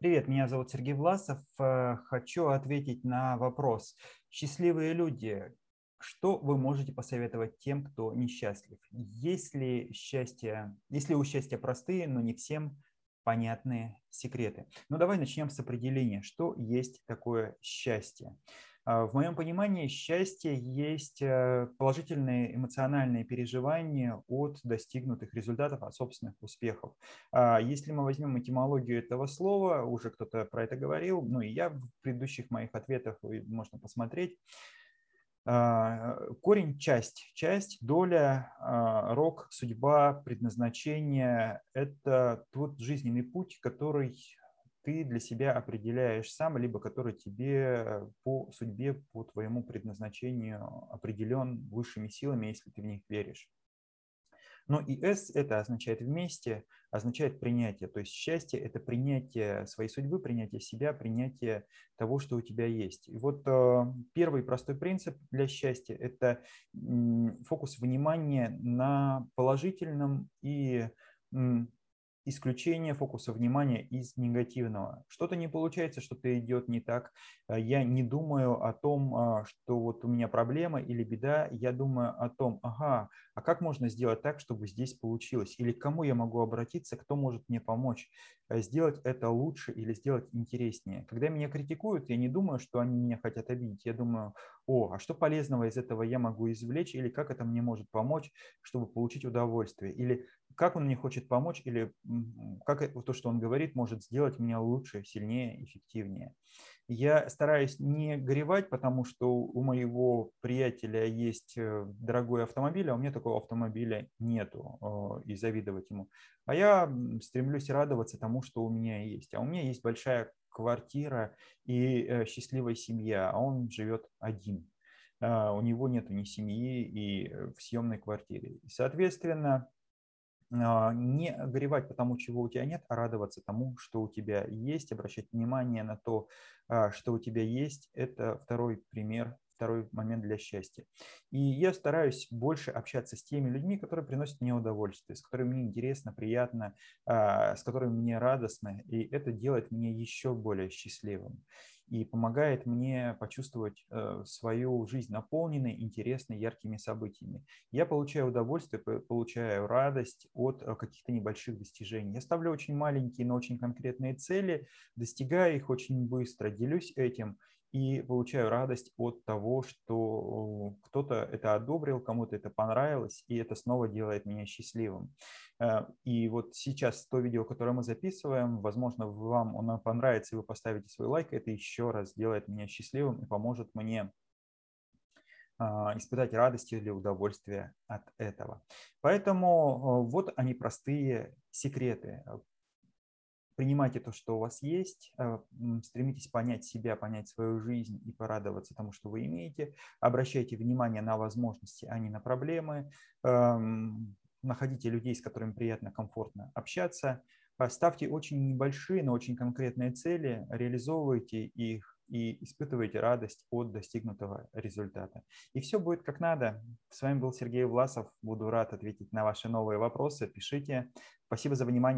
Привет, меня зовут Сергей Власов. Э, хочу ответить на вопрос. Счастливые люди, что вы можете посоветовать тем, кто несчастлив? Если счастье, если у счастья простые, но не всем понятные секреты. Ну давай начнем с определения, что есть такое счастье. А, в моем понимании счастье есть э, положительные эмоциональные переживания от достигнутых результатов, от собственных успехов. А, если мы возьмем этимологию этого слова, уже кто-то про это говорил, ну и я в предыдущих моих ответах можно посмотреть, а, Корень – часть, часть, доля, рок, судьба, предназначение – это тот жизненный путь, который ты для себя определяешь сам, либо который тебе по судьбе, по твоему предназначению определен высшими силами, если ты в них веришь. Но и S это означает вместе, означает принятие. То есть счастье – это принятие своей судьбы, принятие себя, принятие того, что у тебя есть. И вот э, первый простой принцип для счастья – это фокус внимания на положительном и исключение фокуса внимания из негативного. Что-то не получается, что-то идет не так. Э, я не думаю о том, а, что вот у меня проблема или беда. Я думаю о том, ага, а как можно сделать так, чтобы здесь получилось? Или к кому я могу обратиться, кто может мне помочь э, сделать это лучше или сделать интереснее? Когда меня критикуют, я не думаю, что они меня хотят обидеть. Я думаю, о, а что полезного из этого я могу извлечь или как это мне может помочь, чтобы получить удовольствие? Или как он мне хочет помочь или как то, что он говорит, может сделать меня лучше, сильнее, эффективнее. Я стараюсь не горевать, потому что у моего приятеля есть э, дорогой автомобиль, а у меня такого автомобиля нету, и завидовать ему. А я стремлюсь радоваться тому, что у меня есть. А у меня есть большая квартира и э, счастливая семья, а он живет один. У него нет ни семьи и э, в съемной квартире. соответственно, не горевать по тому, чего у тебя нет, а радоваться тому, что у тебя есть, обращать внимание на то, а, что у тебя есть. Это второй пример, второй момент для счастья. И я стараюсь больше общаться с теми людьми, которые приносят мне удовольствие, с которыми мне интересно, приятно, а, с которыми мне радостно, и это делает меня еще более счастливым и помогает мне почувствовать э, свою жизнь наполненной, интересной, яркими событиями. Я получаю удовольствие, получаю радость от э, каких-то небольших достижений. Я ставлю очень маленькие, но очень конкретные цели, достигаю их очень быстро, делюсь этим и получаю радость от того, что кто-то это одобрил, кому-то это понравилось, и это снова делает меня счастливым. Э, и вот сейчас то видео, которое мы записываем, возможно, вам оно понравится, и вы поставите свой лайк, это еще раз делает меня счастливым и поможет мне а, испытать радость или удовольствие от этого. Поэтому э, вот они простые секреты принимайте то, что у вас есть, э, стремитесь понять себя, понять свою жизнь и порадоваться тому, что вы имеете. Обращайте внимание на возможности, а не на проблемы. Эм, находите людей, с которыми приятно, комфортно общаться. Ставьте очень небольшие, но очень конкретные цели, реализовывайте их и испытывайте радость от достигнутого результата. И все будет как надо. С вами был Сергей Власов. Буду рад ответить на ваши новые вопросы. Пишите. Спасибо за внимание.